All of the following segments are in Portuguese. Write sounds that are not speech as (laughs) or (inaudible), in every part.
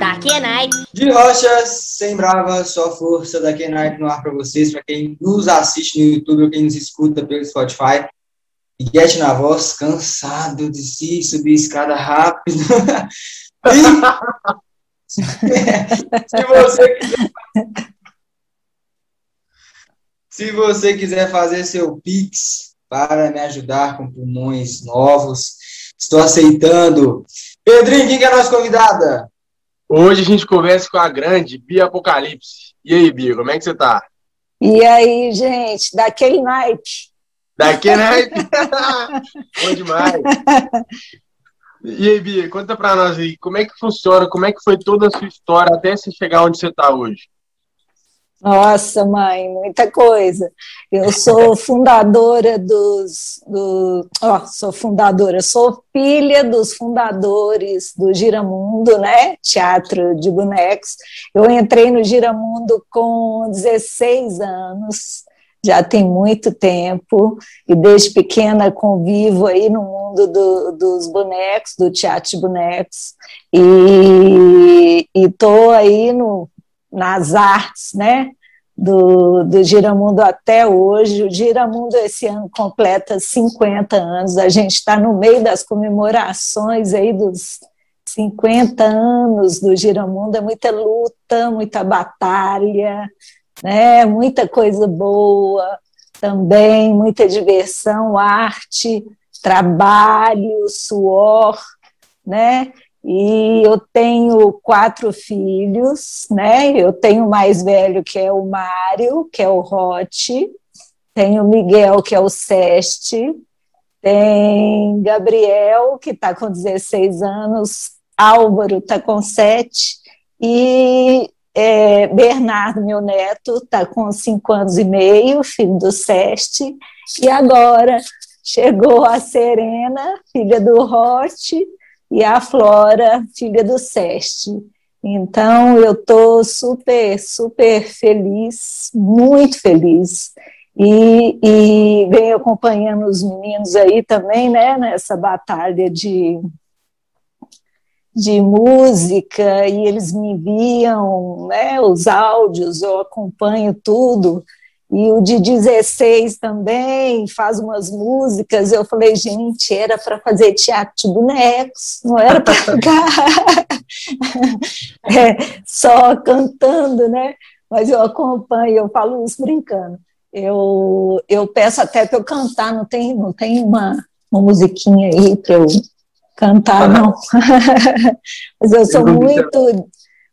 da Kenai. De Rocha, sem brava, só força da Kenai no ar para vocês, para quem nos assiste no YouTube ou quem nos escuta pelo Spotify. Get na voz, cansado de se subir escada rápido. (laughs) (laughs) se você quiser se você quiser fazer seu Pix para me ajudar com pulmões novos, estou aceitando. Pedrinho, quem que é a nossa convidada? Hoje a gente conversa com a grande Bia Apocalipse. E aí, Bia, como é que você tá? E aí, gente, daquele naipe. Daquele (laughs) naipe? (laughs) Bom demais. E aí, Bia, conta pra nós aí, como é que funciona, como é que foi toda a sua história até você chegar onde você tá hoje? Nossa, mãe, muita coisa. Eu sou (laughs) fundadora dos. Do, oh, sou fundadora, sou filha dos fundadores do Giramundo, né? Teatro de bonecos. Eu entrei no Giramundo com 16 anos, já tem muito tempo, e desde pequena convivo aí no mundo do, dos bonecos, do teatro de bonecos, e estou aí no, nas artes, né? Do, do Giramundo até hoje. O Giramundo esse ano completa 50 anos. A gente está no meio das comemorações aí dos 50 anos do Giramundo. É muita luta, muita batalha, né? Muita coisa boa também, muita diversão, arte, trabalho, suor, né? E eu tenho quatro filhos, né? Eu tenho o mais velho, que é o Mário, que é o Rote, tenho o Miguel, que é o Seste, tem Gabriel, que está com 16 anos, Álvaro está com 7, e é, Bernardo, meu neto, está com 5 anos e meio, filho do Seste, e agora chegou a Serena, filha do Rote, e a Flora, filha do Seste. Então, eu estou super, super feliz, muito feliz. E, e venho acompanhando os meninos aí também, né, nessa batalha de, de música, e eles me enviam né, os áudios, eu acompanho tudo. E o de 16 também faz umas músicas. Eu falei, gente, era para fazer teatro de bonecos, não era para ficar (laughs) (laughs) é, só cantando, né? Mas eu acompanho, eu falo isso brincando. Eu, eu peço até para eu cantar, não tem, não tem uma, uma musiquinha aí para eu cantar, não. (laughs) Mas eu sou muito,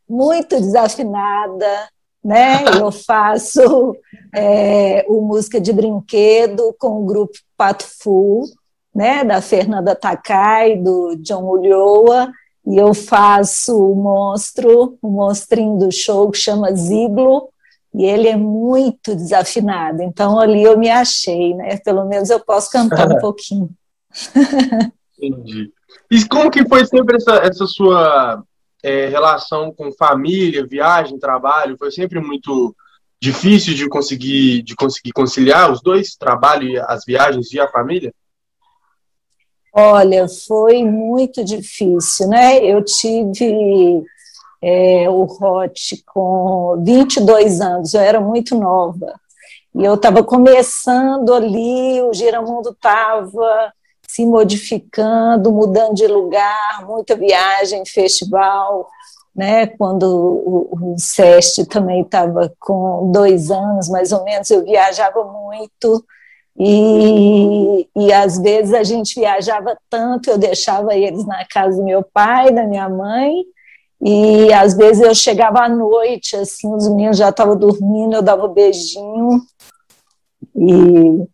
muito desafinada né? Eu faço é, o música de brinquedo com o grupo Pato Fu, né? Da Fernanda Takai, do John Ulloa, e eu faço o monstro, o monstrinho do show que chama Ziglo, e ele é muito desafinado. Então ali eu me achei, né? Pelo menos eu posso cantar um (laughs) pouquinho. Entendi. E como que foi sempre essa, essa sua é, relação com família, viagem, trabalho, foi sempre muito difícil de conseguir, de conseguir conciliar os dois, trabalho e as viagens e a família? Olha, foi muito difícil, né? Eu tive é, o ROT com 22 anos, eu era muito nova. E eu estava começando ali, o Giramundo estava se modificando, mudando de lugar, muita viagem, festival, né? Quando o, SEST também estava com dois anos, mais ou menos, eu viajava muito e, e às vezes a gente viajava tanto, eu deixava eles na casa do meu pai, da minha mãe, e às vezes eu chegava à noite, assim, os meninos já estavam dormindo, eu dava um beijinho, e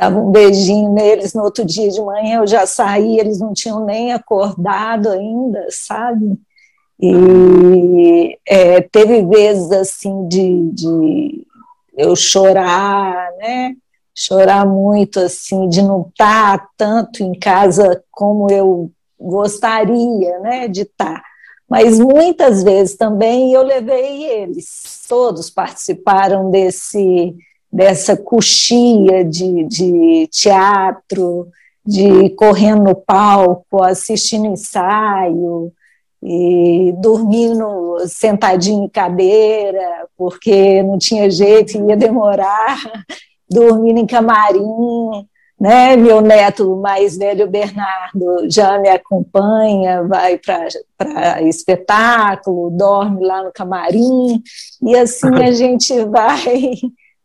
dava um beijinho neles no outro dia de manhã, eu já saí, eles não tinham nem acordado ainda, sabe? E é, teve vezes assim de, de eu chorar, né? Chorar muito, assim, de não estar tanto em casa como eu gostaria, né, de estar. Mas muitas vezes também eu levei eles, todos participaram desse dessa coxia de, de teatro, de correndo no palco, assistindo ensaio. e dormindo sentadinho em cadeira, porque não tinha jeito, ia demorar, (laughs) dormindo em camarim, né? Meu neto mais velho, Bernardo, já me acompanha, vai para espetáculo, dorme lá no camarim, e assim a (laughs) gente vai,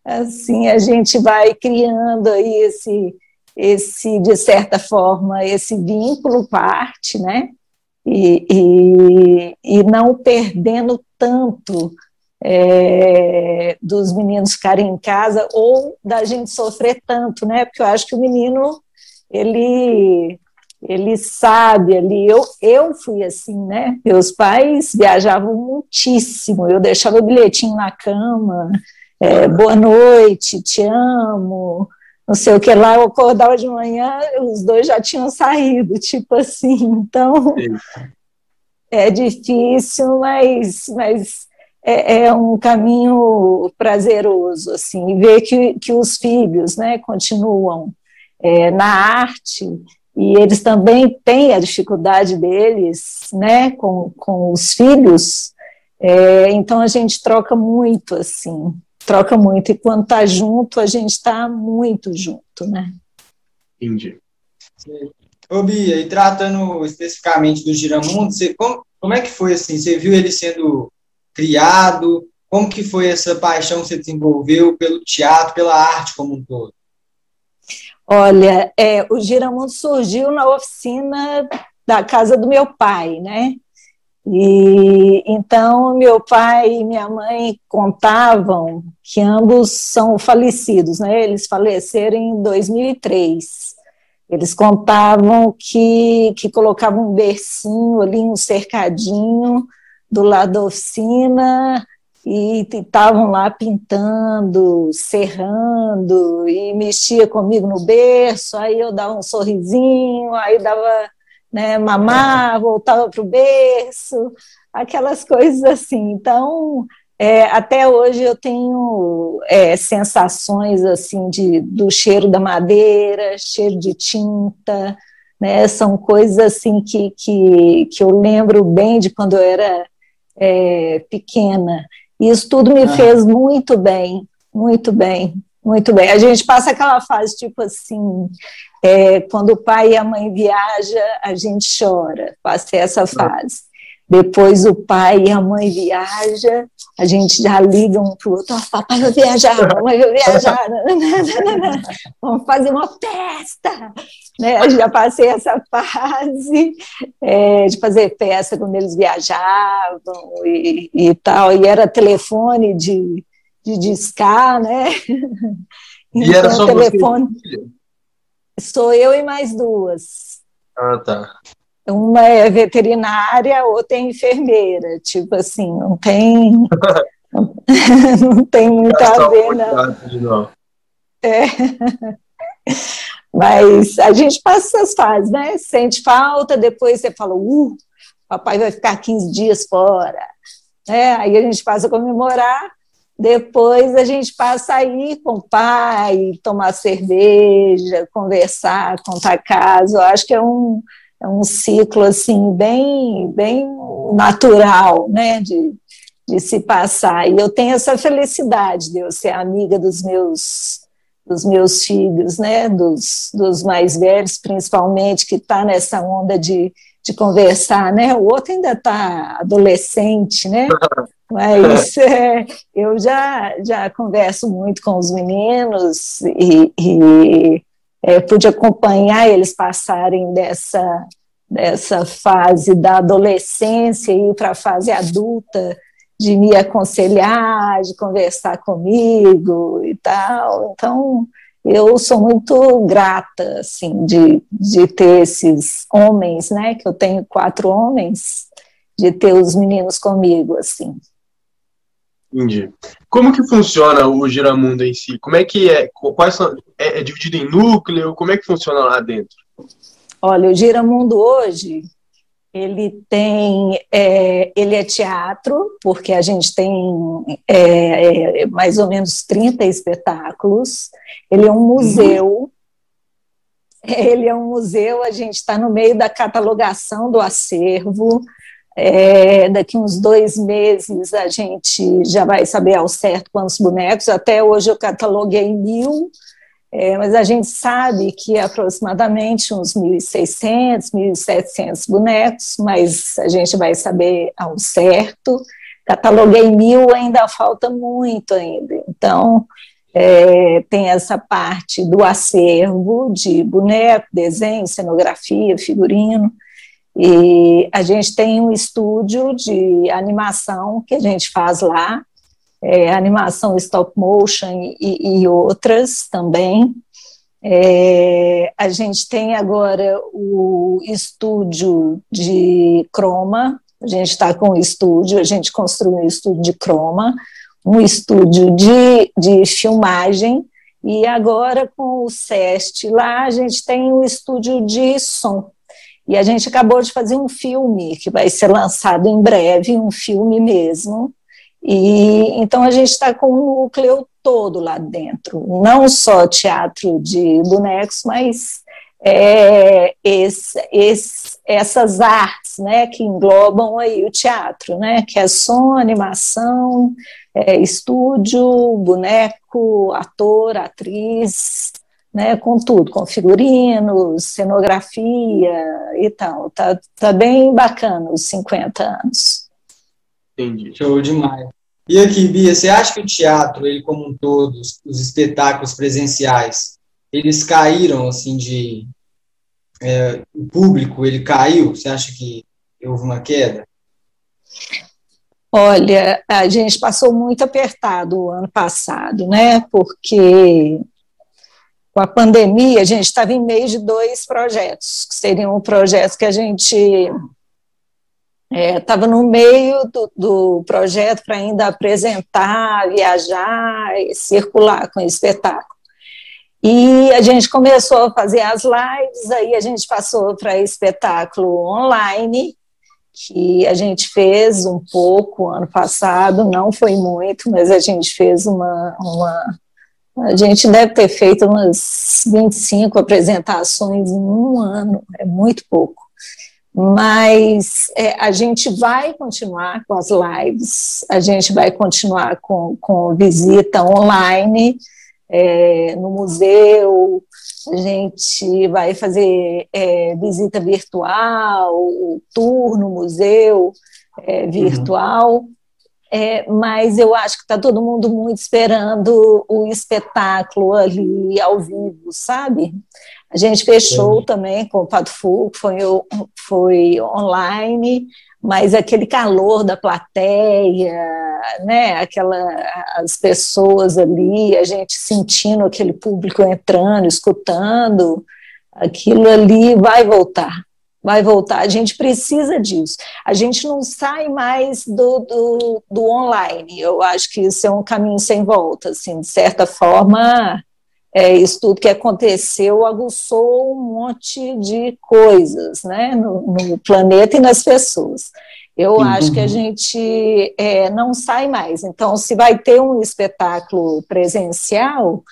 assim a gente vai criando aí esse, esse de certa forma, esse vínculo parte, né? e, e, e não perdendo tanto é, dos meninos ficarem em casa ou da gente sofrer tanto, né? Porque eu acho que o menino ele ele sabe ali. Eu, eu fui assim, né? Meus pais viajavam muitíssimo. Eu deixava o bilhetinho na cama, é, boa noite, te amo, não sei o que lá, eu acordava de manhã, os dois já tinham saído, (laughs) tipo assim, então é difícil, mas, mas é, é, um caminho prazeroso, assim, ver que, que os filhos, né, continuam é, na arte, e eles também têm a dificuldade deles, né, com, com os filhos, é, então a gente troca muito, assim, troca muito, e quando está junto, a gente está muito junto, né? Entendi. Ô, Bia, e tratando especificamente do Giramundo, você, como, como é que foi assim? Você viu ele sendo criado? Como que foi essa paixão que você desenvolveu pelo teatro, pela arte como um todo? Olha, é, o Giramundo surgiu na oficina da casa do meu pai, né? E então meu pai e minha mãe contavam que ambos são falecidos, né? Eles faleceram em 2003. Eles contavam que, que colocavam um bercinho ali, um cercadinho do lado da oficina e estavam lá pintando, serrando e mexia comigo no berço, aí eu dava um sorrisinho, aí dava né, mamar, voltava para o berço, aquelas coisas assim. Então, é, até hoje eu tenho é, sensações assim de, do cheiro da madeira, cheiro de tinta, né, são coisas assim que, que, que eu lembro bem de quando eu era é, pequena. E isso tudo me ah. fez muito bem, muito bem, muito bem. A gente passa aquela fase tipo assim, é, quando o pai e a mãe viajam, a gente chora. Passei essa fase. Depois o pai e a mãe viajam, a gente já liga um para o outro, oh, papai vai viajar, (laughs) mamãe vai viajar, (laughs) vamos fazer uma festa. Né? Já passei essa fase é, de fazer festa quando eles viajavam e, e tal, e era telefone de, de discar, né? E então, era só telefone... você? Sou eu e mais duas. Ah, tá. Uma é veterinária, outra é enfermeira. Tipo assim, não tem. não tem muito a ver, não. não. É. Mas a gente passa essas fases, né? Sente falta, depois você fala, uh, papai vai ficar 15 dias fora. É, aí a gente passa a comemorar, depois a gente passa aí com o pai, tomar cerveja, conversar, contar caso. Eu acho que é um, é um ciclo assim bem, bem natural, né, de, de se passar. E eu tenho essa felicidade de eu ser amiga dos meus dos meus filhos, né, dos, dos mais velhos, principalmente, que está nessa onda de, de conversar, né, o outro ainda está adolescente, né, Mas é, eu já, já converso muito com os meninos e, e é, pude acompanhar eles passarem dessa, dessa fase da adolescência e para a fase adulta, de me aconselhar, de conversar comigo e tal. Então, eu sou muito grata, assim, de, de ter esses homens, né, que eu tenho quatro homens, de ter os meninos comigo, assim. Entendi. Como que funciona o Giramundo em si? Como é que é? Quais são, é, é dividido em núcleo? Como é que funciona lá dentro? Olha, o Giramundo hoje ele tem, é, ele é teatro, porque a gente tem é, é, mais ou menos 30 espetáculos. Ele é um museu. Uhum. Ele é um museu. A gente está no meio da catalogação do acervo É, daqui uns dois meses a gente já vai saber ao certo quantos bonecos. Até hoje eu cataloguei mil, é, mas a gente sabe que aproximadamente uns 1.600, 1.700 bonecos, mas a gente vai saber ao certo. Cataloguei mil, ainda falta muito ainda. Então, é, tem essa parte do acervo de boneco, desenho, cenografia, figurino, e a gente tem um estúdio de animação que a gente faz lá, é, animação stop motion e, e outras também. É, a gente tem agora o estúdio de croma, a gente está com o estúdio, a gente construiu um estúdio de croma, um estúdio de, de filmagem, e agora com o SEST lá, a gente tem um estúdio de som. E a gente acabou de fazer um filme que vai ser lançado em breve, um filme mesmo, e então a gente está com o núcleo todo lá dentro, não só teatro de bonecos, mas é, esse, esse, essas artes, né, que englobam aí o teatro, né, que é som, animação, é, estúdio, boneco, ator, atriz, né, com tudo, com figurinos, cenografia e tal. Tá, tá bem bacana os 50 anos. Entendi. Show demais. E aqui, Bia, você acha que o teatro, ele como um todo, os, os espetáculos presenciais, eles caíram, assim, de... É, o público, ele caiu? Você acha que houve uma queda? Olha, a gente passou muito apertado o ano passado, né? Porque com a pandemia, a gente estava em meio de dois projetos, que seriam projetos que a gente estava é, no meio do, do projeto para ainda apresentar, viajar e circular com o espetáculo. E a gente começou a fazer as lives, aí a gente passou para espetáculo online, que a gente fez um pouco ano passado, não foi muito, mas a gente fez uma, uma a gente deve ter feito umas 25 apresentações em um ano, é muito pouco mas é, a gente vai continuar com as lives, a gente vai continuar com, com visita online é, no museu, a gente vai fazer é, visita virtual, tour no museu é, virtual, uhum. É, mas eu acho que está todo mundo muito esperando o espetáculo ali ao vivo, sabe? A gente fechou também com o Pato Fu, foi, foi online, mas aquele calor da plateia, né, aquela, as pessoas ali, a gente sentindo aquele público entrando, escutando, aquilo ali vai voltar, vai voltar. A gente precisa disso. A gente não sai mais do, do, do online. Eu acho que isso é um caminho sem volta, assim, de certa forma é, isso tudo que aconteceu aguçou um monte de coisas né, no, no planeta e nas pessoas. Eu uhum. acho que a gente é, não sai mais. Então, se vai ter um espetáculo presencial,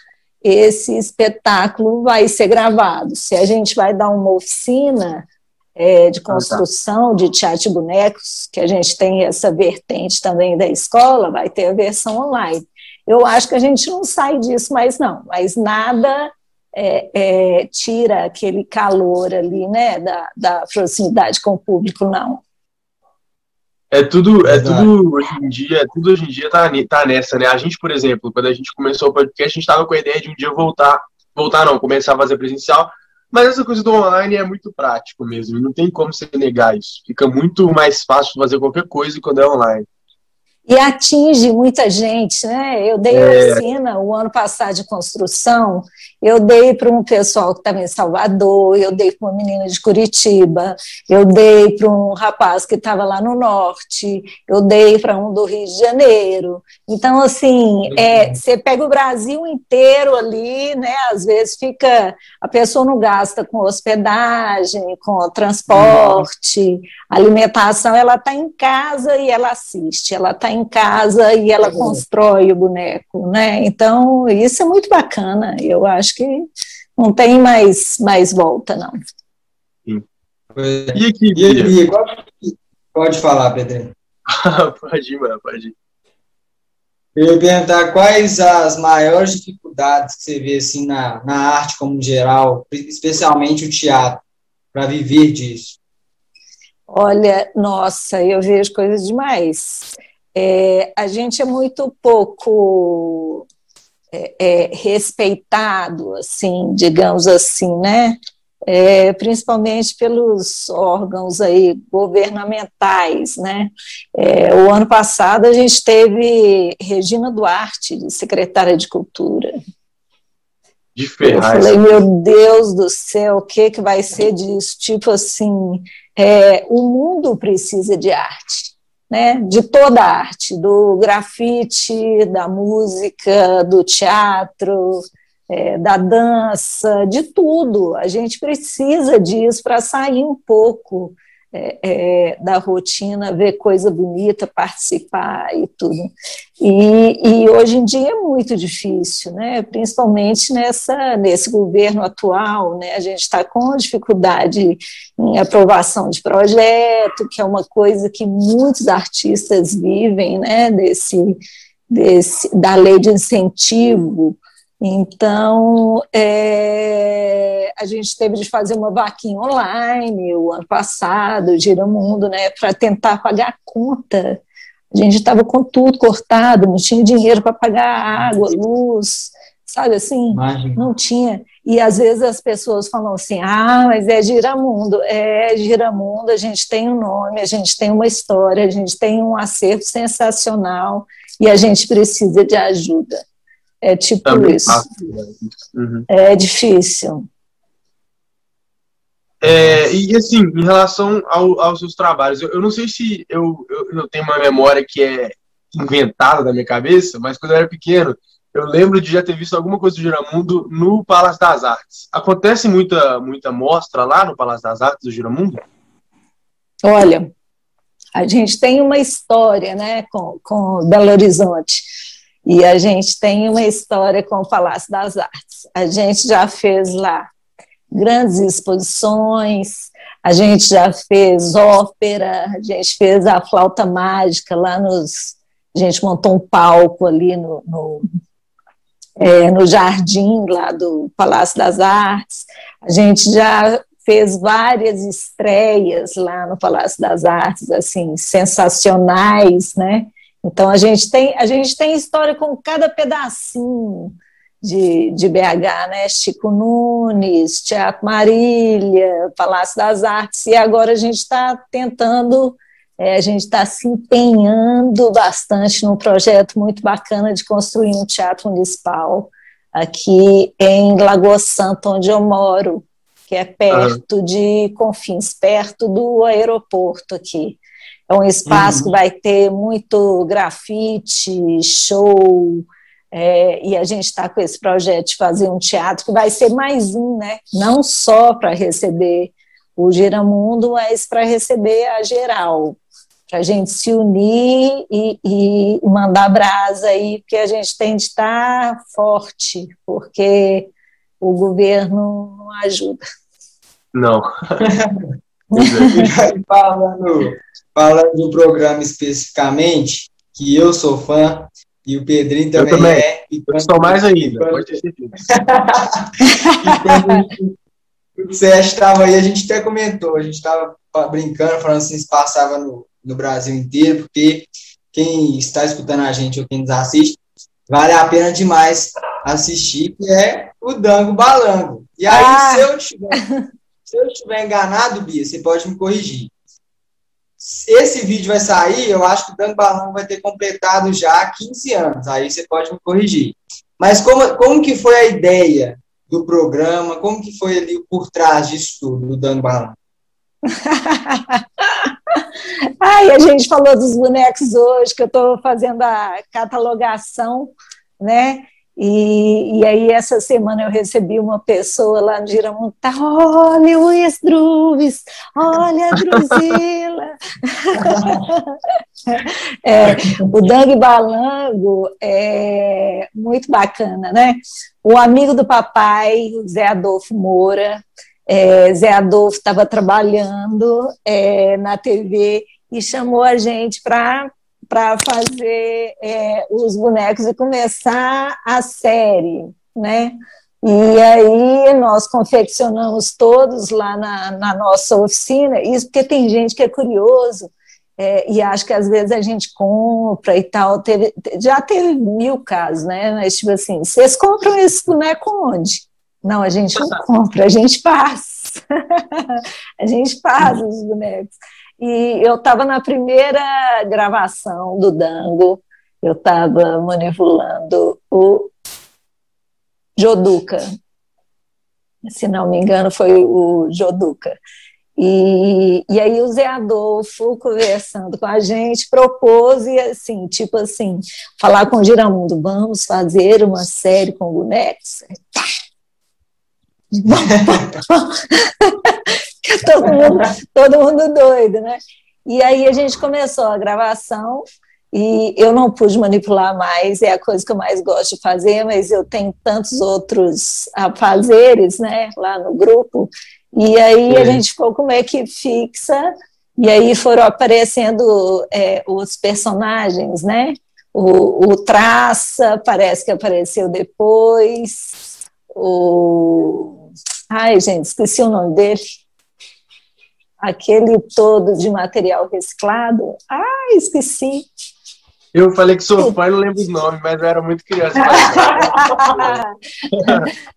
esse espetáculo vai ser gravado. Se a gente vai dar uma oficina é, de construção de teatro de bonecos, que a gente tem essa vertente também da escola, vai ter a versão online. Eu acho que a gente não sai disso mais não, mas nada é, é, tira aquele calor ali, né, da, da proximidade com o público, não. É tudo, é tudo hoje em dia, tudo hoje em dia tá, tá nessa, né? A gente, por exemplo, quando a gente começou o podcast, a gente estava com a ideia de um dia voltar, voltar não, começar a fazer presencial, mas essa coisa do online é muito prático mesmo, não tem como você negar isso. Fica muito mais fácil fazer qualquer coisa quando é online e atinge muita gente, né? Eu dei é. oficina o ano passado de construção, eu dei para um pessoal que estava em Salvador, eu dei para uma menina de Curitiba, eu dei para um rapaz que estava lá no norte, eu dei para um do Rio de Janeiro. Então, assim, é, você pega o Brasil inteiro ali, né? Às vezes fica, a pessoa não gasta com hospedagem, com transporte, alimentação, ela está em casa e ela assiste, ela está em casa e ela constrói o boneco, né? Então, isso é muito bacana, eu acho que não tem mais, mais volta, não. Sim. E aqui, e, igual, Pode falar, Pedro. (laughs) pode ir, mano, pode ir. Eu ia perguntar quais as maiores dificuldades que você vê assim, na, na arte como geral, especialmente o teatro, para viver disso. Olha, nossa, eu vejo coisas demais. É, a gente é muito pouco é, é, respeitado, assim, digamos assim, né? É, principalmente pelos órgãos aí governamentais, né? É, o ano passado a gente teve Regina Duarte, secretária de Cultura. De ferrar. Eu falei, meu Deus do céu, o que, que vai ser disso? Tipo assim, é, o mundo precisa de arte, né? De toda a arte, do grafite, da música, do teatro, é, da dança, de tudo. A gente precisa disso para sair um pouco é, é, da rotina, ver coisa bonita, participar e tudo. E, e, hoje em dia é muito difícil, né? principalmente nessa, nesse governo atual, né? a gente está com dificuldade em aprovação de projeto, que é uma coisa que muitos artistas vivem, né? desse, desse, da lei de incentivo então, é, a gente teve de fazer uma vaquinha online o ano passado, Gira Mundo, né, para tentar pagar a conta. A gente estava com tudo cortado, não tinha dinheiro para pagar água, luz, sabe assim? Imagina. Não tinha. E às vezes as pessoas falam assim: ah, mas é Giramundo. É Giramundo, a gente tem um nome, a gente tem uma história, a gente tem um acerto sensacional e a gente precisa de ajuda. É tipo Também isso. Né? Uhum. É difícil. É, e assim, em relação ao, aos seus trabalhos, eu, eu não sei se eu, eu, eu, tenho uma memória que é inventada da minha cabeça, mas quando eu era pequeno, eu lembro de já ter visto alguma coisa do Giramundo no Palácio das Artes. Acontece muita, muita mostra lá no Palácio das Artes do Giramundo? Olha, a gente tem uma história né, com, com Belo Horizonte. E a gente tem uma história com o Palácio das Artes. A gente já fez lá grandes exposições, a gente já fez ópera, a gente fez a flauta mágica lá nos. A gente montou um palco ali no, no, é, no jardim lá do Palácio das Artes. A gente já fez várias estreias lá no Palácio das Artes, assim, sensacionais, né? Então a gente tem a gente tem história com cada pedacinho de, de BH, né? Chico Nunes, Teatro Marília, Palácio das Artes, e agora a gente está tentando, é, a gente está se empenhando bastante num projeto muito bacana de construir um teatro municipal aqui em Lagoa Santa, onde eu moro, que é perto uhum. de Confins, perto do aeroporto aqui. É um espaço uhum. que vai ter muito grafite, show, é, e a gente está com esse projeto de fazer um teatro que vai ser mais um, né? Não só para receber o Giramundo, mas para receber a geral, para a gente se unir e, e, mandar brasa aí, porque a gente tem de estar forte, porque o governo não ajuda. Não. (laughs) (laughs) Falando falando do programa especificamente, que eu sou fã, e o Pedrinho também, eu também. é. E eu sou mais ainda, quando... pode ter certeza. (laughs) o Sérgio estava aí, a gente até comentou, a gente estava brincando, falando assim, se passava no, no Brasil inteiro, porque quem está escutando a gente ou quem nos assiste, vale a pena demais assistir, que é o Dango Balango. E aí, ah. se, eu tiver, (laughs) se eu estiver enganado, Bia, você pode me corrigir esse vídeo vai sair, eu acho que o Dando Balão vai ter completado já 15 anos, aí você pode me corrigir. Mas como, como que foi a ideia do programa, como que foi ali por trás disso tudo, do Dando Balão? (laughs) Ai, a gente falou dos bonecos hoje, que eu estou fazendo a catalogação, né? E, e aí, essa semana eu recebi uma pessoa lá no Giramundo, tá, olha o Esdruves, olha a Druzila. (laughs) é, o Dang Balango é muito bacana, né? O amigo do papai, Zé Adolfo Moura, é, Zé Adolfo estava trabalhando é, na TV e chamou a gente para para fazer é, os bonecos e começar a série, né? E aí nós confeccionamos todos lá na, na nossa oficina, isso porque tem gente que é curioso é, e acha que às vezes a gente compra e tal. Teve, já teve mil casos, né? Mas tipo assim, vocês compram esse boneco onde? Não, a gente não compra, a gente faz. (laughs) a gente faz os bonecos. E eu estava na primeira gravação do Dango, eu estava manipulando o Joduca. Se não me engano, foi o Joduca. E, e aí o Zé Adolfo, conversando com a gente, propôs, e assim, tipo assim, falar com o Giramundo, vamos fazer uma série com bonecos? (laughs) (laughs) todo, mundo, todo mundo doido, né? E aí a gente começou a gravação e eu não pude manipular mais, é a coisa que eu mais gosto de fazer, mas eu tenho tantos outros afazeres, né, lá no grupo, e aí a gente ficou com uma equipe fixa, e aí foram aparecendo é, os personagens, né, o, o Traça parece que apareceu depois, o... Ai, gente, esqueci o nome dele aquele todo de material reciclado. Ah, esqueci. Eu falei que sou fã, não lembro os nomes, mas eu era muito criança. (laughs)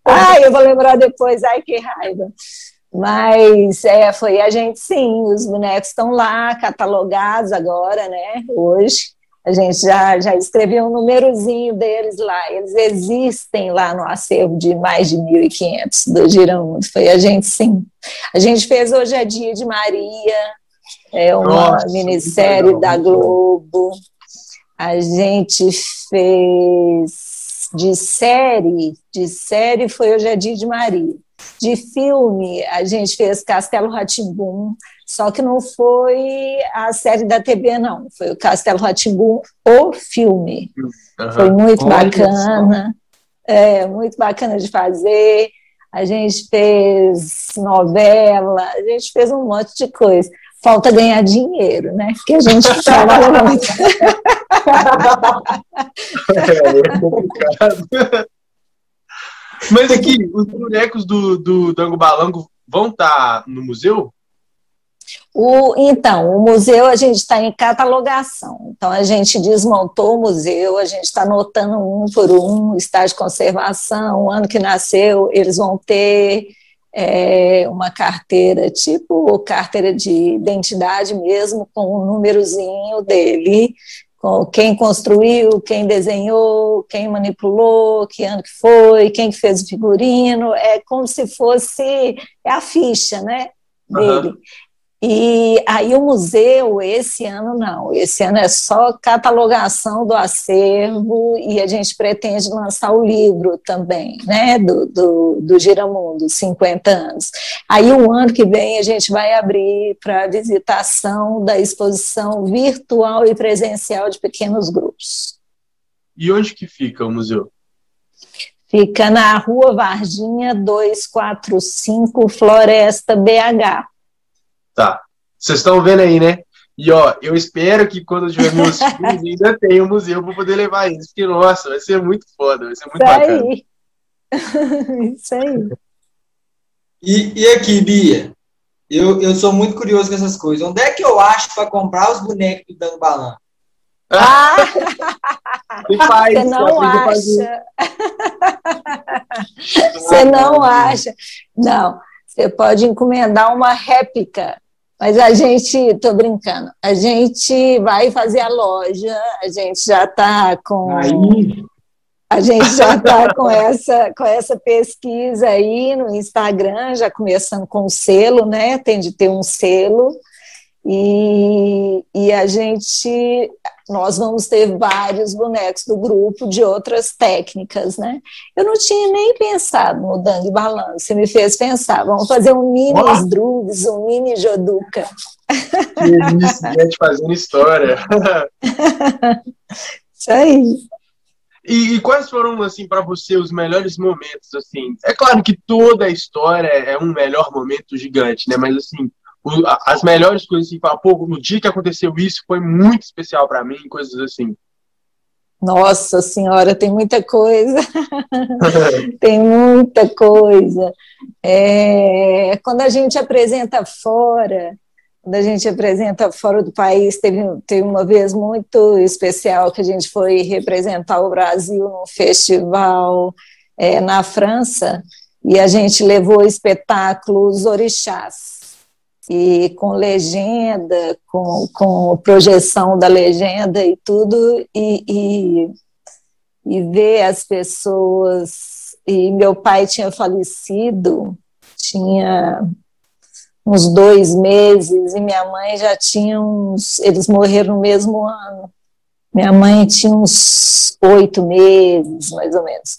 ah, eu vou lembrar depois, ai que raiva. Mas é, foi a gente sim, os bonecos estão lá, catalogados agora, né? Hoje. A gente já, já escreveu um númerozinho deles lá. Eles existem lá no acervo de mais de 1.500 do Girão. Foi a gente, sim. A gente fez Hoje é Dia de Maria, é uma Nossa, minissérie da Globo. A gente fez de série, de série foi Hoje é Dia de Maria. De filme, a gente fez Castelo Ratimbum, só que não foi a série da TV, não. Foi o Castelo Ratimbum, o filme. Uhum. Foi muito Olha bacana. É, muito bacana de fazer. A gente fez novela, a gente fez um monte de coisa. Falta ganhar dinheiro, né? Porque a gente (laughs) trabalha muito. é, é complicado. Mas aqui, os bonecos do, do Dango Balango vão estar no museu? O, então, o museu a gente está em catalogação. Então, a gente desmontou o museu, a gente está anotando um por um, estágio de conservação, o ano que nasceu, eles vão ter é, uma carteira, tipo carteira de identidade mesmo, com o um númerozinho dele, quem construiu, quem desenhou, quem manipulou, que ano que foi, quem fez o figurino, é como se fosse é a ficha, né, dele. Uhum. E aí o museu, esse ano não, esse ano é só catalogação do acervo e a gente pretende lançar o livro também, né, do, do, do Giramundo, 50 anos. Aí o ano que vem a gente vai abrir para visitação da exposição virtual e presencial de pequenos grupos. E onde que fica o museu? Fica na Rua Varginha 245, Floresta, BH. Tá. Vocês estão vendo aí, né? E ó, eu espero que quando eu tiver meus (laughs) filhos ainda tenha um museu para poder levar eles, porque nossa, vai ser muito foda, vai ser muito Isso bacana. Aí. (laughs) Isso aí. E, e aqui, Bia, eu, eu sou muito curioso com essas coisas. Onde é que eu acho para comprar os bonecos do Dando Balão? Ah! Faz, Você não acha. (laughs) Você não acha. Não, você pode encomendar uma réplica mas a gente, tô brincando, a gente vai fazer a loja, a gente já está com. Aí. A gente já está com essa, com essa pesquisa aí no Instagram, já começando com o selo, né? Tem de ter um selo. E, e a gente, nós vamos ter vários bonecos do grupo de outras técnicas, né? Eu não tinha nem pensado no Dang Balanço, você me fez pensar, vamos fazer um mini oh. Struves, um mini Joduca. Que isso, gente fazendo história. (laughs) Isso aí. E, e, quais foram, assim, para você os melhores momentos, assim? É claro que toda a história é um melhor momento gigante, né? Mas, assim, as melhores coisas assim, fala, pô, no dia que aconteceu isso foi muito especial para mim, coisas assim. Nossa senhora, tem muita coisa, (laughs) (laughs) tem muita coisa. É, quando a gente apresenta fora, quando a gente apresenta fora do país, teve, teve uma vez muito especial que a gente foi representar o Brasil num festival é, na França, e a gente levou espetáculos orixás, e com legenda, com, com projeção da legenda e tudo, e, e, e ver as pessoas. E meu pai tinha falecido, tinha uns dois meses, e minha mãe já tinha uns. Eles morreram no mesmo ano. Minha mãe tinha uns oito meses, mais ou menos.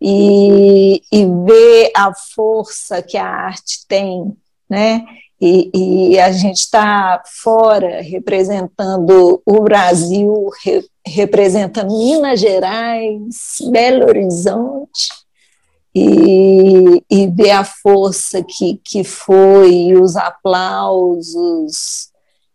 E, e ver a força que a arte tem, né? E, e a gente está fora representando o Brasil, re, representando Minas Gerais, Belo Horizonte, e, e ver a força que, que foi, os aplausos,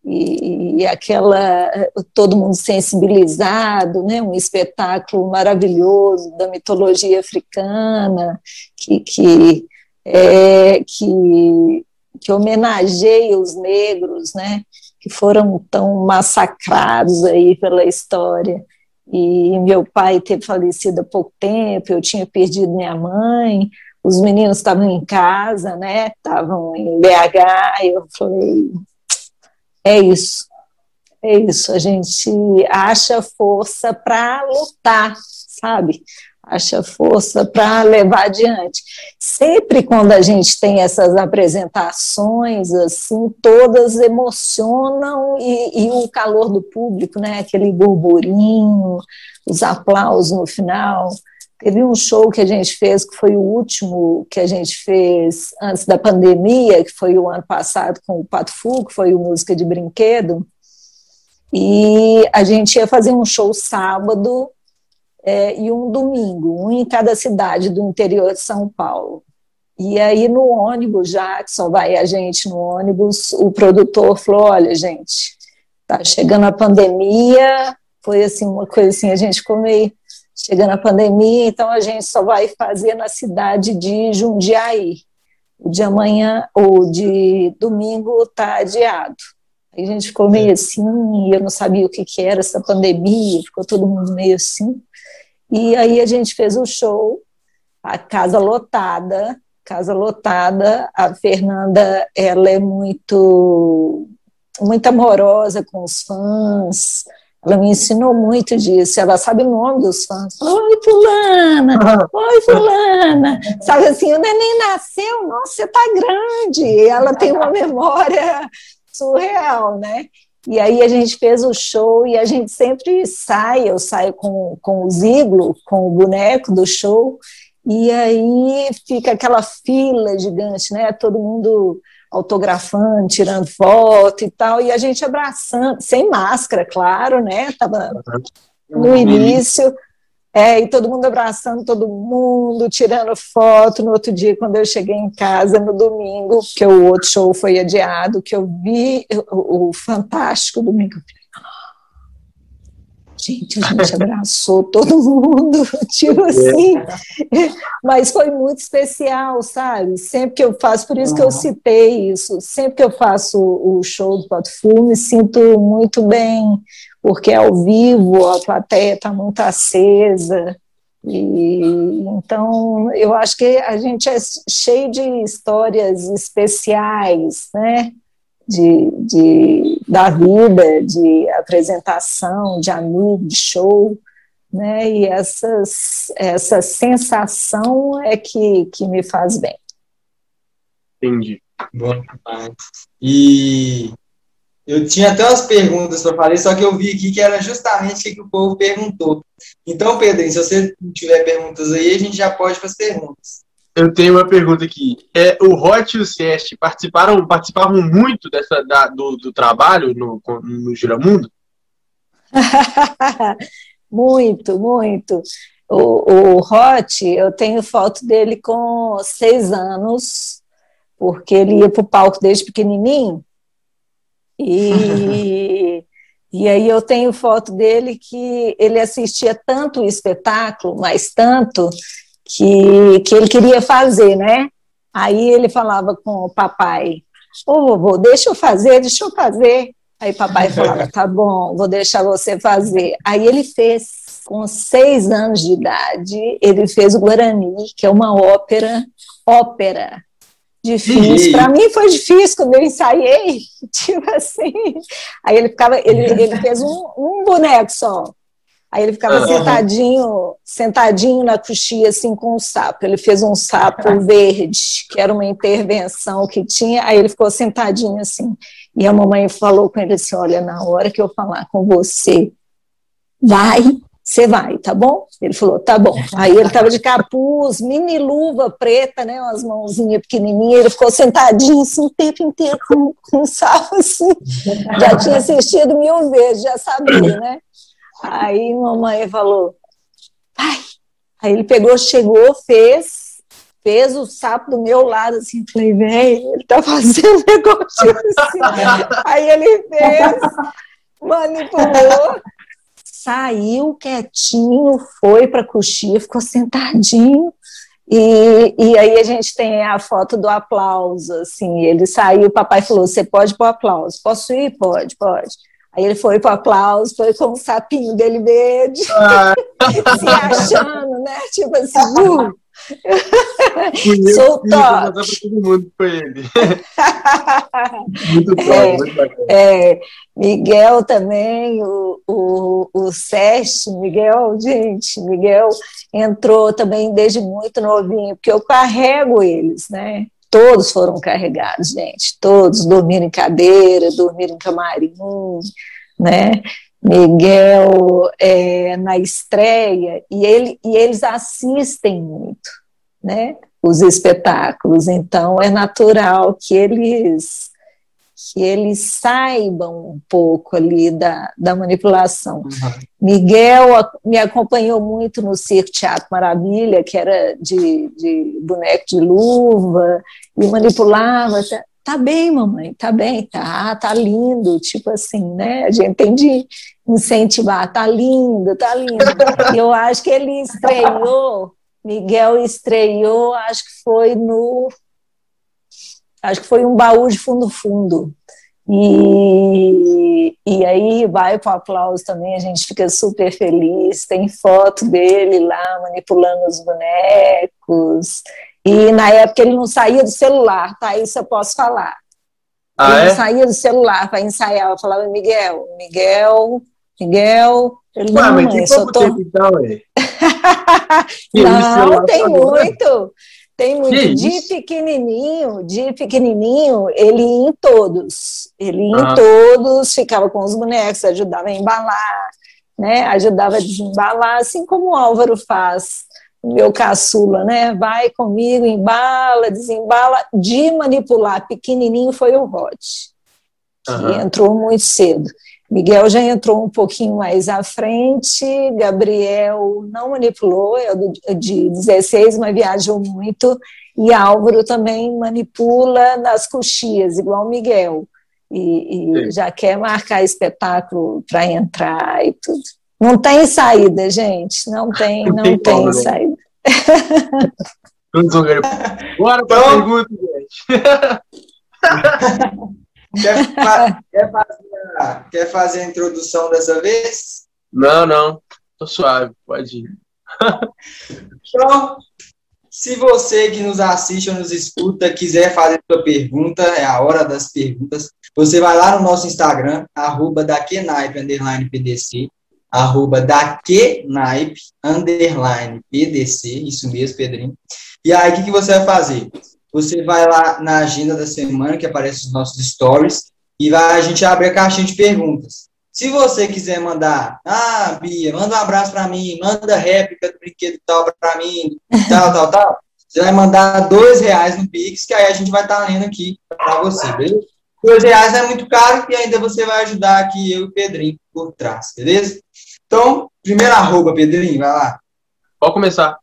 e, e, aquela todo mundo sensibilizado, né, um espetáculo maravilhoso da mitologia africana que que, é, que que homenageia os negros, né, que foram tão massacrados aí pela história. E meu pai teve falecido há pouco tempo, eu tinha perdido minha mãe, os meninos estavam em casa, né, estavam em BH, eu falei, é isso, é isso, a gente acha força para lutar, sabe? Acha força para levar adiante. Sempre quando a gente tem essas apresentações, assim, todas emocionam e, e o calor do público, né, aquele burburinho, os aplausos no final. Teve um show que a gente fez, que foi o último que a gente fez antes da pandemia, que foi o ano passado com o Pato Fu, que foi o Música de Brinquedo, e a gente ia fazer um show sábado é, e um domingo, um em cada cidade do interior de São Paulo. E aí, no ônibus, já que só vai a gente no ônibus, o produtor falou: olha, gente, tá chegando a pandemia, foi assim, uma coisa assim, a gente meio chegando a pandemia, então a gente só vai fazer na cidade de Jundiaí. O de amanhã, ou de domingo, está adiado. Aí a gente ficou meio assim, eu não sabia o que, que era essa pandemia, ficou todo mundo meio assim. E aí a gente fez o show, a casa lotada, casa lotada. A Fernanda, ela é muito muito amorosa com os fãs. Ela me ensinou muito disso. Ela sabe o nome dos fãs. Oi, fulana! Oi, fulana! Sabe assim, o neném nasceu, nossa, você tá grande. Ela tem uma (laughs) memória surreal, né? E aí a gente fez o show e a gente sempre sai, eu saio com, com o Ziglo, com o boneco do show, e aí fica aquela fila gigante, né? Todo mundo autografando, tirando foto e tal, e a gente abraçando, sem máscara, claro, né? Tava no início, é, e todo mundo abraçando todo mundo, tirando foto. No outro dia, quando eu cheguei em casa, no domingo, que o outro show foi adiado, que eu vi o, o Fantástico domingo, gente, a gente (laughs) abraçou todo mundo, (laughs) tipo assim, mas foi muito especial, sabe? Sempre que eu faço, por isso que eu citei isso, sempre que eu faço o show do Pato me sinto muito bem, porque ao vivo a plateia está muito acesa. E, então, eu acho que a gente é cheio de histórias especiais, né? De, de, da vida, de apresentação, de amigo, de show, né? E essas, essa sensação é que, que me faz bem. Entendi. Bom demais. E eu tinha até umas perguntas para fazer, só que eu vi aqui que era justamente o que o povo perguntou. Então, Pedro, se você tiver perguntas aí, a gente já pode fazer perguntas. Eu tenho uma pergunta aqui. É, o Hot e o Sest participaram, participavam muito dessa, da, do, do trabalho no, no Giramundo? (laughs) muito, muito. O, o Hot, eu tenho foto dele com seis anos, porque ele ia para o palco desde pequenininho. E, e aí eu tenho foto dele que ele assistia tanto o espetáculo, mas tanto, que, que ele queria fazer, né? Aí ele falava com o papai, ô vovô, deixa eu fazer, deixa eu fazer. Aí papai falava, tá bom, vou deixar você fazer. Aí ele fez, com seis anos de idade, ele fez o Guarani, que é uma ópera, ópera, difícil. Para mim foi difícil quando eu ensaiei, (laughs) tipo assim. Aí ele ficava, ele, ele fez um, um boneco só. Aí ele ficava uhum. sentadinho, sentadinho na coxia, assim, com um sapo. Ele fez um sapo (laughs) verde, que era uma intervenção que tinha, aí ele ficou sentadinho assim. E a mamãe falou com ele assim: Olha, na hora que eu falar com você, vai, você vai, tá bom? Ele falou: Tá bom. (laughs) Aí ele estava de capuz, mini luva preta, né, umas mãozinhas pequenininhas, ele ficou sentadinho assim o tempo inteiro com, com um sapo assim. Já tinha assistido mil vezes, já sabia, né? Aí mamãe falou, pai. Aí ele pegou, chegou, fez, fez o sapo do meu lado, assim, falei, velho, ele tá fazendo (laughs) negócio assim. Aí ele fez, (laughs) manipulou, saiu quietinho, foi para coxia, ficou sentadinho. E, e aí a gente tem a foto do aplauso, assim, ele saiu, o papai falou, você pode pôr aplauso, posso ir? Pode, pode. Aí ele foi para o aplauso, foi com o sapinho dele verde, ah. (laughs) se achando, né? Tipo assim, uh, Sou top. para todo mundo foi ele. (laughs) muito top, é, muito bacana. É, Miguel também, o, o, o Seste, Miguel, gente, Miguel entrou também desde muito novinho, porque eu carrego eles, né? Todos foram carregados, gente. Todos dormiram em cadeira, dormiram em camarim, né? Miguel é, na estreia, e, ele, e eles assistem muito, né? Os espetáculos, então é natural que eles que eles saibam um pouco ali da, da manipulação. Uhum. Miguel me acompanhou muito no Circo Teatro Maravilha, que era de, de boneco de luva, e manipulava. Tá, bem, mamãe, tá bem, tá, tá lindo, tipo assim, né? A gente tem de incentivar, tá lindo, tá lindo. Eu acho que ele estreou, Miguel estreou, acho que foi no acho que foi um baú de fundo fundo. E, e aí vai para o aplauso também, a gente fica super feliz. Tem foto dele lá manipulando os bonecos. E na época ele não saía do celular, tá? Isso eu posso falar. Ah, ele é? não saía do celular para ensaiar. Eu falava, Miguel, Miguel, Miguel. Ele, Ué, não, mas mãe, só tô... tempo, então, é? (laughs) não, tem muito. Tem muito. Que de isso? pequenininho, de pequenininho, ele ia em todos. Ele ia ah. em todos, ficava com os bonecos, ajudava a embalar, né? Ajudava a desembalar, assim como o Álvaro faz, meu caçula, né? Vai comigo, embala, desembala. De manipular pequenininho foi o Rod, que uhum. entrou muito cedo. Miguel já entrou um pouquinho mais à frente, Gabriel não manipulou, é de 16, mas viajou muito, e Álvaro também manipula nas coxias, igual Miguel, e, e já quer marcar espetáculo para entrar e tudo. Não tem saída, gente, não tem, não, tem, tem como, saída. Bora para a então- pergunta, gente. (laughs) Quer, quer, fazer a, quer fazer a introdução dessa vez? Não, não. Tô suave, pode ir. então, se você que nos assiste ou nos escuta quiser fazer sua pergunta, é a hora das perguntas. Você vai lá no nosso Instagram, arroba daquenaipe, underline PDC, arroba daquenaipe, underline PDC, isso mesmo, Pedrinho. E aí, o que, que você vai fazer? você vai lá na agenda da semana, que aparece os nossos stories, e vai, a gente abre a caixinha de perguntas. Se você quiser mandar, ah, Bia, manda um abraço para mim, manda réplica do brinquedo tal para mim, tal, tal, tal, (laughs) você vai mandar dois reais no Pix, que aí a gente vai estar tá lendo aqui para você, beleza? Dois reais é muito caro e ainda você vai ajudar aqui eu e o Pedrinho por trás, beleza? Então, primeiro arroba, Pedrinho, vai lá. Pode começar.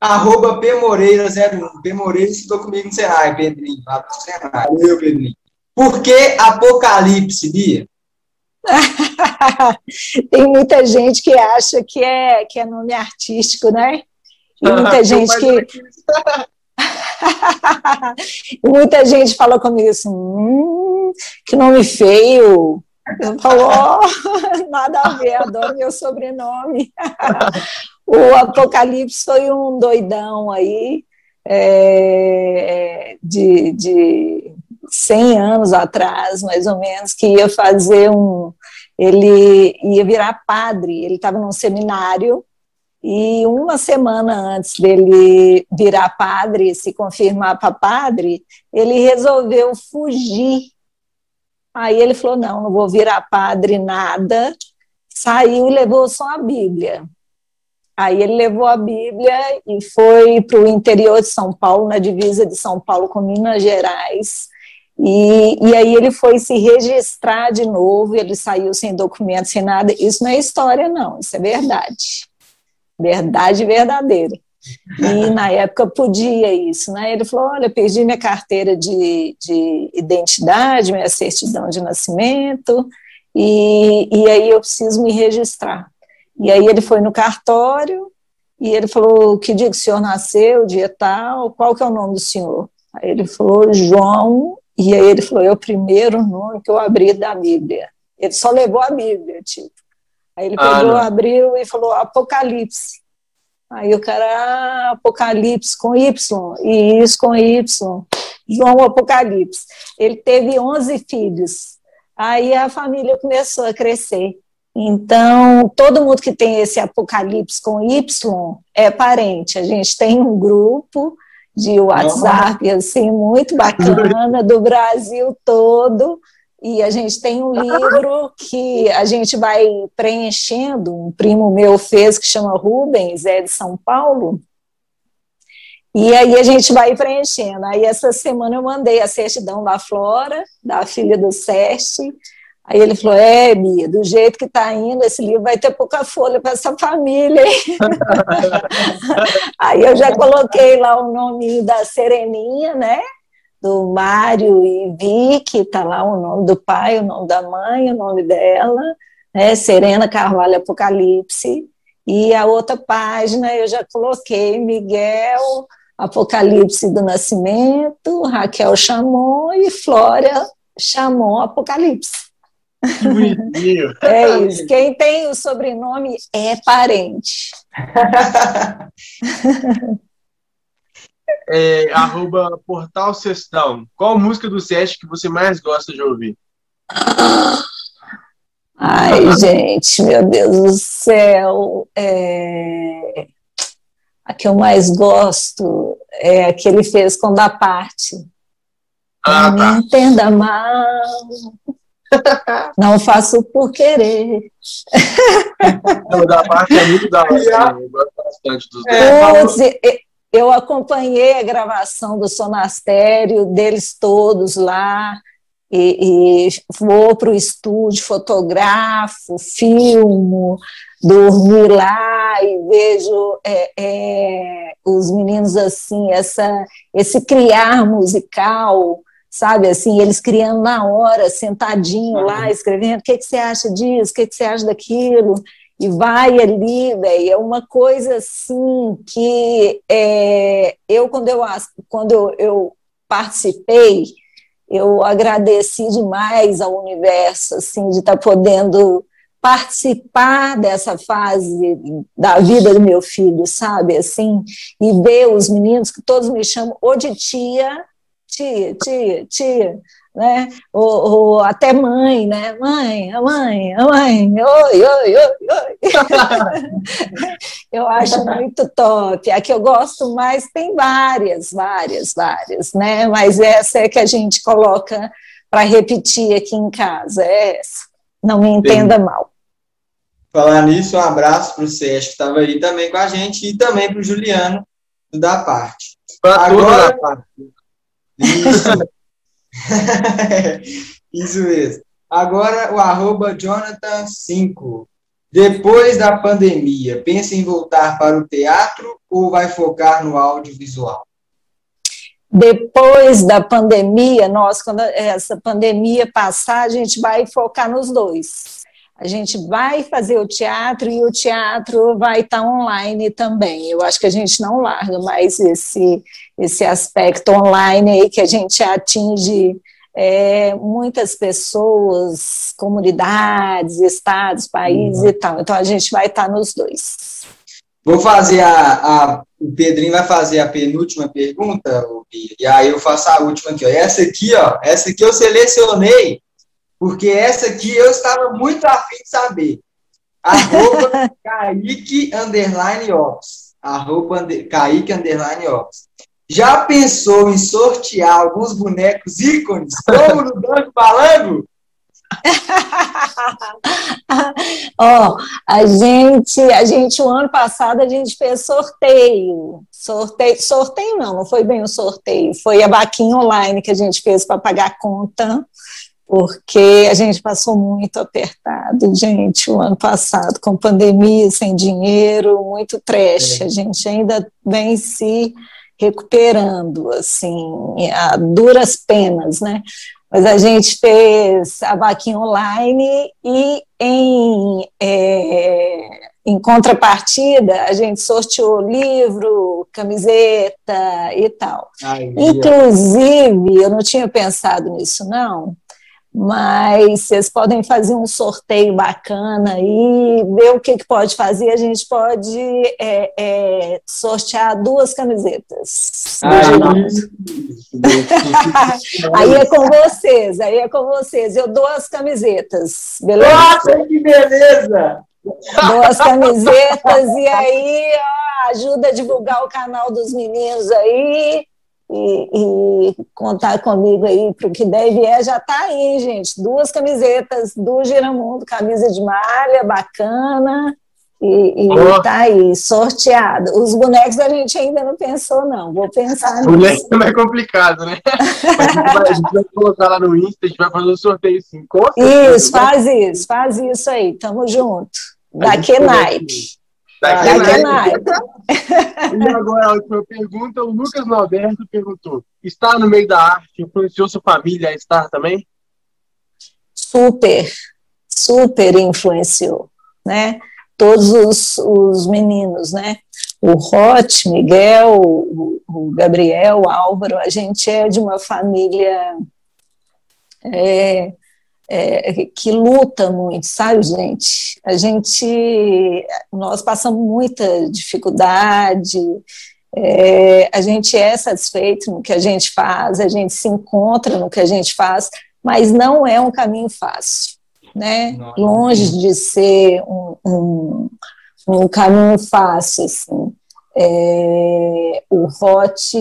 Arroba P Moreira 01. P Moreira estou comigo no Senai, Pedrinho. Lá pro Senai. Valeu, Pedrinho. Por que Apocalipse, Bia? (laughs) Tem muita gente que acha que é, que é nome artístico, né? Tem muita gente que. (laughs) muita gente fala comigo assim: hum, que nome feio. Eu falo, oh, (laughs) nada a ver, adoro meu sobrenome. (laughs) o Apocalipse foi um doidão aí, é, de, de 100 anos atrás, mais ou menos, que ia fazer um. Ele ia virar padre, ele estava num seminário, e uma semana antes dele virar padre, se confirmar para padre, ele resolveu fugir. Aí ele falou: não, não vou virar padre nada. Saiu e levou só a Bíblia. Aí ele levou a Bíblia e foi para o interior de São Paulo, na divisa de São Paulo com Minas Gerais, e, e aí ele foi se registrar de novo, ele saiu sem documento, sem nada. Isso não é história, não, isso é verdade. Verdade verdadeira. E na época podia isso, né? Ele falou: olha, perdi minha carteira de, de identidade, minha certidão de nascimento, e, e aí eu preciso me registrar. E aí ele foi no cartório e ele falou: que dia que o senhor nasceu, dia tal, qual que é o nome do senhor? Aí ele falou: João e aí ele falou: é o primeiro nome que eu abri da Bíblia. Ele só levou a Bíblia, tipo. Aí ele ah, pegou, abriu e falou Apocalipse. Aí o cara, Apocalipse com Y, e isso com Y, João Apocalipse. Ele teve 11 filhos. Aí a família começou a crescer. Então, todo mundo que tem esse Apocalipse com Y é parente. A gente tem um grupo de WhatsApp, assim, muito bacana, do Brasil todo. E a gente tem um livro que a gente vai preenchendo, um primo meu fez, que chama Rubens, é de São Paulo. E aí a gente vai preenchendo. Aí essa semana eu mandei a certidão da Flora, da filha do Seste, Aí ele falou: É, Bia, do jeito que está indo, esse livro vai ter pouca folha para essa família. (laughs) Aí eu já coloquei lá o nome da Sereninha, né? Do Mário e Vicky, está lá o nome do pai, o nome da mãe, o nome dela, né? Serena Carvalho Apocalipse. E a outra página eu já coloquei Miguel Apocalipse do Nascimento, Raquel Chamon e Flória Chamon Apocalipse. (laughs) É isso. Quem tem o sobrenome é parente. (laughs) É, arroba Portal Sextão. Qual música do Sesc que você mais gosta de ouvir? Ai, gente, meu Deus do céu. É... A que eu mais gosto é a que ele fez com Da Parte. Ah, Não tá. me entenda mal, não faço por querer. Não, da parte é muito da hora. Eu gosto bastante dos é, Eu acompanhei a gravação do Sonastério, deles todos lá, e, e vou para o estúdio, fotografo, filmo, dormi lá e vejo é, é, os meninos assim, essa, esse criar musical sabe, assim, eles criando na hora, sentadinho uhum. lá, escrevendo, o que, que você acha disso, o que, que você acha daquilo, e vai ali, velho, é uma coisa assim que é, eu, quando eu, quando eu, eu participei, eu agradeci demais ao universo, assim, de estar tá podendo participar dessa fase da vida do meu filho, sabe, assim, e ver os meninos que todos me chamam ou de tia tia, tia, tia, né? Ou, ou, até mãe, né? Mãe, a mãe, a mãe, oi, oi, oi, oi. (laughs) eu acho muito top. A que eu gosto mais tem várias, várias, várias, né? Mas essa é que a gente coloca para repetir aqui em casa, é essa. Não me entenda Sim. mal. Falar nisso, um abraço para o Sérgio, que estava aí também com a gente, e também para o Juliano, da parte. Para Agora, da parte. Isso. (laughs) (laughs) Isso mesmo. Agora o arroba Jonathan5. Depois da pandemia, pensa em voltar para o teatro ou vai focar no audiovisual? Depois da pandemia, nós, quando essa pandemia passar, a gente vai focar nos dois. A gente vai fazer o teatro e o teatro vai estar online também. Eu acho que a gente não larga mais esse, esse aspecto online aí que a gente atinge é, muitas pessoas, comunidades, estados, países uhum. e tal. Então a gente vai estar nos dois. Vou fazer a, a, O Pedrinho vai fazer a penúltima pergunta, e aí eu faço a última aqui. Ó. Essa aqui, ó, essa aqui eu selecionei porque essa aqui eu estava muito afim de saber. Arroba (laughs) Kaique Underline Ops. Arroba Kaique Underline Ops. Já pensou em sortear alguns bonecos ícones, como no Banco Balango? (laughs) Ó, oh, a gente, a gente, o ano passado, a gente fez sorteio. Sorteio, sorteio não, não foi bem o sorteio, foi a vaquinha online que a gente fez para pagar a conta porque a gente passou muito apertado, gente, o ano passado, com pandemia, sem dinheiro, muito trash. É. A gente ainda vem se recuperando, assim, a duras penas, né? Mas a gente fez a vaquinha online e em, é, em contrapartida a gente sorteou livro, camiseta e tal. Ai, Inclusive, eu não tinha pensado nisso, não, mas vocês podem fazer um sorteio bacana e ver o que, que pode fazer. A gente pode é, é, sortear duas camisetas. (laughs) aí é com vocês, aí é com vocês. Eu dou as camisetas, beleza? Nossa, que beleza! Duas camisetas e aí ó, ajuda a divulgar o canal dos meninos aí e, e, contar comigo aí para o que deve é, já está aí, gente. Duas camisetas do Giramundo, camisa de malha, bacana, e, está tá aí, sorteado. Os bonecos a gente ainda não pensou, não. Vou pensar nisso. Boneco é complicado, né? (laughs) a, gente vai, a gente vai colocar lá no Insta, a gente vai fazer um sorteio sim. Isso, faz isso, faz isso aí. Tamo junto. Daqui naipe. Daqui (laughs) E agora a última pergunta, o Lucas Norberto perguntou: está no meio da arte, influenciou sua família a estar também? Super, super influenciou, né? Todos os, os meninos, né? O Roth, Miguel, o, o Gabriel, o Álvaro, a gente é de uma família é, é, que luta muito, sabe, gente? A gente, nós passamos muita dificuldade, é, a gente é satisfeito no que a gente faz, a gente se encontra no que a gente faz, mas não é um caminho fácil, né? Longe de ser um, um, um caminho fácil, assim. É, o Rote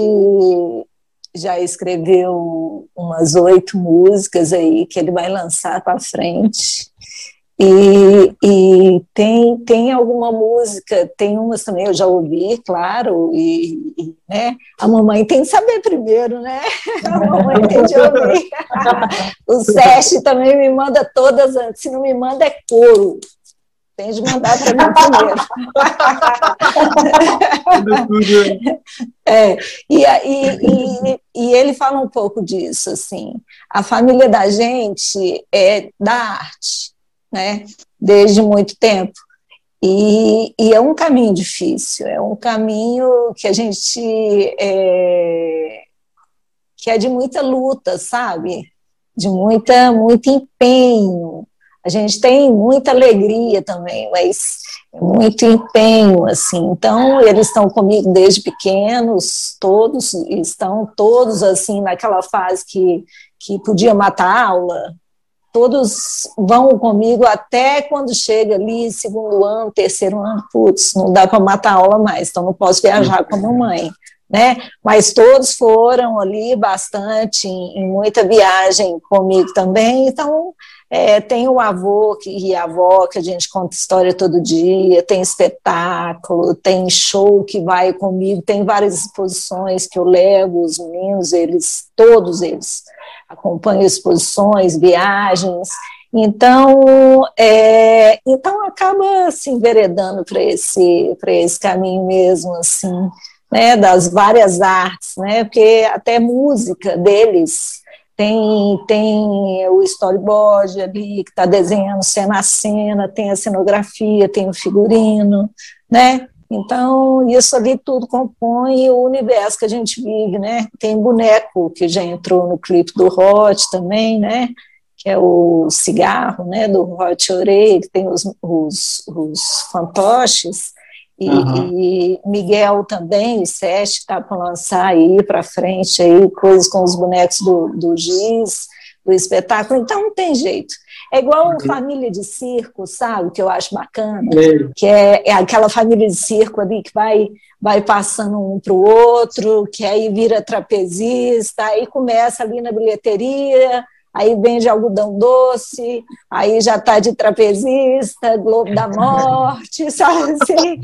já escreveu umas oito músicas aí que ele vai lançar para frente. E, e, tem, tem alguma música, tem umas também, eu já ouvi, claro, e, e né, a mamãe tem que saber primeiro, né? (laughs) A mamãe tem de ouvir. (laughs) o Sérgio também me manda todas se não me manda é couro. Tem de mandar para mim primeiro. (laughs) é, e, e, e, e, ele fala um pouco disso, assim. A família da gente é da arte, né? Desde muito tempo. E, e é um caminho difícil, é um caminho que a gente é, que é de muita luta, sabe? De muita, muito empenho, a gente tem muita alegria também, mas muito empenho, assim. Então, eles estão comigo desde pequenos, todos estão todos assim naquela fase que que podia matar aula. Todos vão comigo até quando chega ali segundo ano, terceiro ano, putz, não dá para matar aula mais, então não posso viajar com a mamãe. Né? Mas todos foram ali bastante em, em muita viagem comigo também, então é, tem o avô que, e a avó que a gente conta história todo dia, tem espetáculo, tem show que vai comigo, tem várias exposições que eu levo, os meninos, eles, todos eles acompanham exposições, viagens. Então, é, então acaba assim enveredando para esse esse caminho mesmo assim né das várias artes né porque até música deles tem tem o storyboard ali que está desenhando cena a cena tem a cenografia tem o figurino né então, isso ali tudo compõe o universo que a gente vive, né? Tem boneco que já entrou no clipe do Hot também, né? Que é o cigarro, né? Do Hot Orei, que tem os, os, os fantoches. E, uhum. e, Miguel também, o Sete, está para lançar aí para frente aí coisas com os bonecos do, do Giz, do espetáculo. Então, não tem jeito. É igual uhum. família de circo, sabe? Que eu acho bacana. Que é, é, aquela família de circo ali que vai, vai passando um para o outro, que aí vira trapezista, aí começa ali na bilheteria, aí vende algodão doce, aí já está de trapezista, Globo da Morte, (laughs) sabe assim?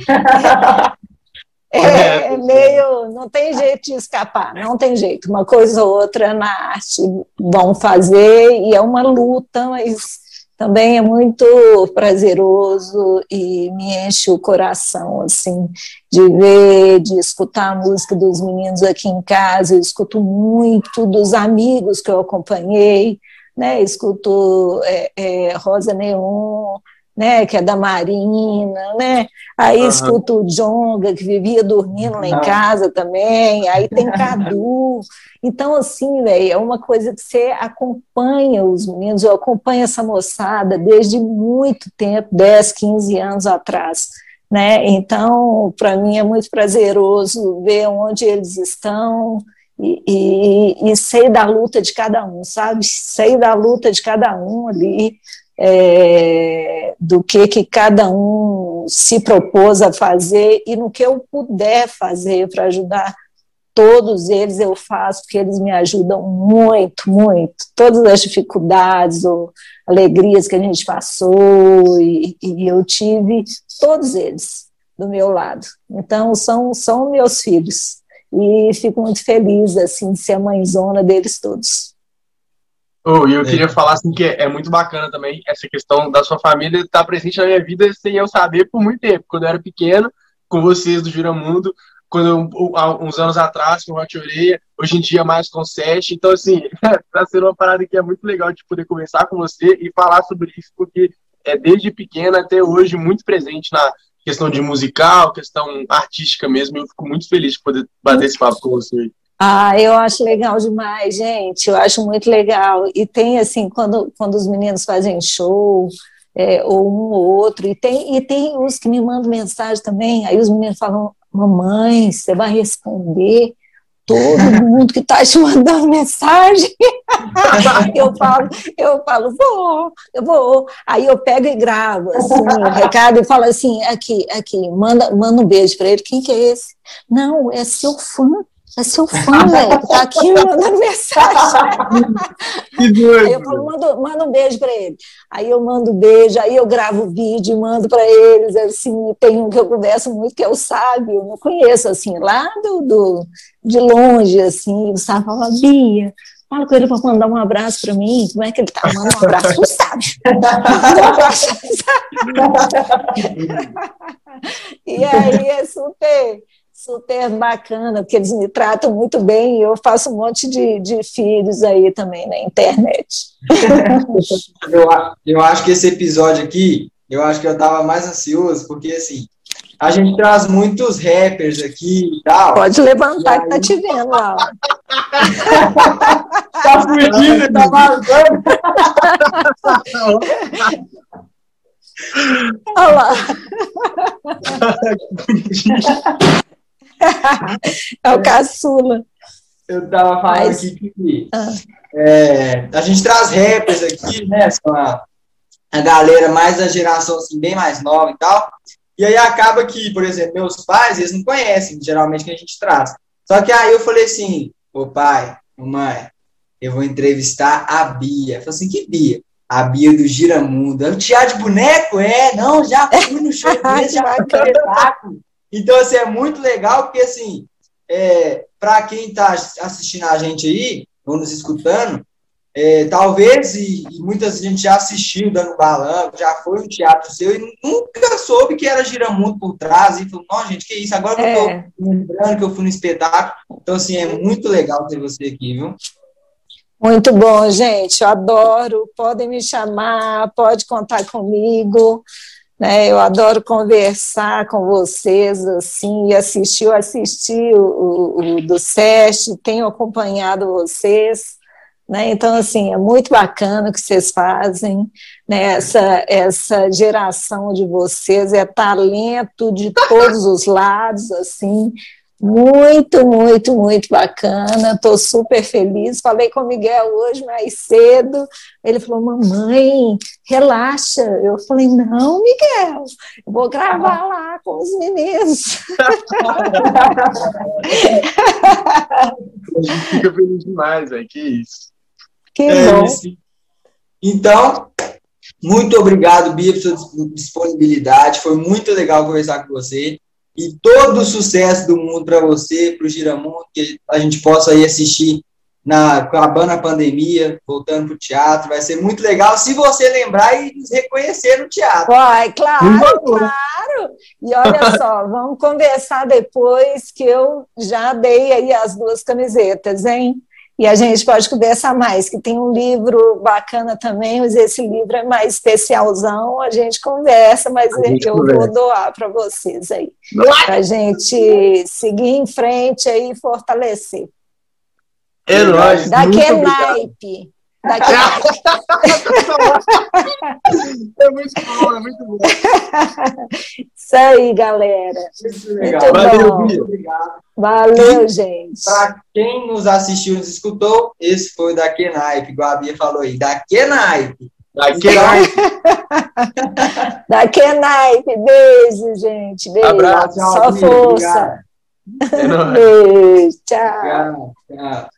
É, é, é, meio. Não tem jeito de escapar, não tem jeito. Uma coisa ou outra na arte vão fazer, e é uma luta, mas também é muito prazeroso e me enche o coração, assim, de ver, de escutar a música dos meninos aqui em casa. Eu escuto muito dos amigos que eu acompanhei, né? Escuto é, é, Rosa Neon né, que é da Marina, né? Aí uhum. escuto o Jonga, que vivia dormindo lá em casa também, aí tem (laughs) Cadu. Então, assim, velho, é uma coisa que você acompanha os meninos, eu acompanho essa moçada desde muito tempo, 10, 15 anos atrás. Né? Então, para mim é muito prazeroso ver onde eles estão, e, e, e, sei da luta de cada um, sabe? Sei da luta de cada um ali, é, do que, que cada um se propôs a fazer e no que eu puder fazer para ajudar todos eles eu faço porque eles me ajudam muito, muito. Todas as dificuldades ou alegrias que a gente passou e, e eu tive todos eles do meu lado. Então são são meus filhos e fico muito feliz assim de ser a mãezona deles todos. Oh, e eu é. queria falar assim que é, é, muito bacana também essa questão da sua família estar tá presente na minha vida sem eu saber por muito tempo. Quando eu era pequeno, com vocês do Giramundo, quando eu, uns anos atrás com o Hot Oreia, hoje em dia mais com o Sete. Então, assim, está (laughs) sendo uma parada que é muito legal de poder conversar com você e falar sobre isso, porque é desde pequena até hoje muito presente na questão de musical, questão artística mesmo. Eu fico muito feliz de poder bater esse papo com você. Ah, eu acho legal demais, gente. Eu acho muito legal. E tem assim, quando, quando os meninos fazem show, é, ou um ou outro, e tem, e tem os que me mandam mensagem também, aí os meninos falam, mamãe, você vai responder todo (laughs) mundo que está te mandando mensagem. (laughs) eu falo, eu falo, vou, eu vou. Aí eu pego e gravo assim, o recado e falo assim, aqui, aqui, manda, manda um beijo para ele. Quem que é esse? Não, é seu fã é seu fã, velho, tá aqui mandando (laughs) mensagem. Que doido. Aí eu falo, manda, manda um beijo para ele. Aí eu mando um beijo, aí eu gravo vídeo, mando para eles, assim, tem um que eu converso muito, que é o Sábio, não conheço, assim, lá do, do de longe, assim, o Sábio fala, Bia, fala com ele para mandar um abraço para mim, como é que ele tá? Manda um abraço pro Sábio. (laughs) um abraço (laughs) e aí é super super bacana, porque eles me tratam muito bem e eu faço um monte de, de filhos aí também na internet. (laughs) eu, eu acho que esse episódio aqui, eu acho que eu estava mais ansioso, porque assim, a gente traz muitos rappers aqui e tal. Pode levantar aí... que tá te vendo lá. (laughs) tá fugindo, tá vazando. Olha lá. (laughs) é o caçula. Eu tava falando Mas... aqui que ah. é, a gente traz rappers aqui, né? São a, a galera mais da geração assim, bem mais nova e tal. E aí acaba que, por exemplo, meus pais, eles não conhecem geralmente que a gente traz. Só que aí eu falei assim, ô pai, ô mãe, eu vou entrevistar a Bia. Eu falei assim, que Bia? A Bia do Giramundo. É o teatro de boneco? É, não, já fui no show (laughs) desse, já fui no espetáculo. Então, assim, é muito legal, porque, assim, é, para quem está assistindo a gente aí, ou nos escutando, é, talvez, e, e muitas gente já assistiu dando balão, já foi um teatro seu e nunca soube que era Giramundo por trás e falou, não, gente, que isso, agora é. eu tô lembrando que eu fui no espetáculo. Então, assim, é muito legal ter você aqui, viu? Muito bom, gente, eu adoro, podem me chamar, pode contar comigo, né, eu adoro conversar com vocês, assim, e assistir, assisti o, o, o do SESC, tenho acompanhado vocês, né? Então, assim, é muito bacana o que vocês fazem, né? essa, essa geração de vocês é talento de todos os lados, assim, muito, muito, muito bacana. Estou super feliz. Falei com o Miguel hoje mais cedo. Ele falou: Mamãe, relaxa. Eu falei: Não, Miguel, eu vou gravar lá com os meninos. (laughs) A gente fica feliz demais, é que isso. Que é, bom. Então, muito obrigado, Bia, por sua disponibilidade. Foi muito legal conversar com você. E todo o sucesso do mundo para você, para o Giramundo, que a gente possa aí assistir na, acabando a pandemia, voltando para o teatro. Vai ser muito legal se você lembrar e nos reconhecer no teatro. Vai, claro, claro. E olha só, vamos conversar depois que eu já dei aí as duas camisetas, hein? E a gente pode conversar mais, que tem um livro bacana também, mas esse livro é mais especialzão, a gente conversa, mas gente eu conversa. vou doar para vocês aí. Para a gente seguir em frente aí e fortalecer. É nóis. Daqui é naipe. Daqui (laughs) é muito bom, é muito bom. (laughs) Isso aí, galera. Muito Valeu, bom. Obrigado. Valeu, gente. Para quem nos assistiu e nos escutou, esse foi o da Kenaipe, igual a Bia falou aí, da Kenaipe. Da Kenaipe. (laughs) da Kenaipe. Beijo, gente. Beijo. Abraço. Só força. É Beijo. Tchau. tchau. tchau.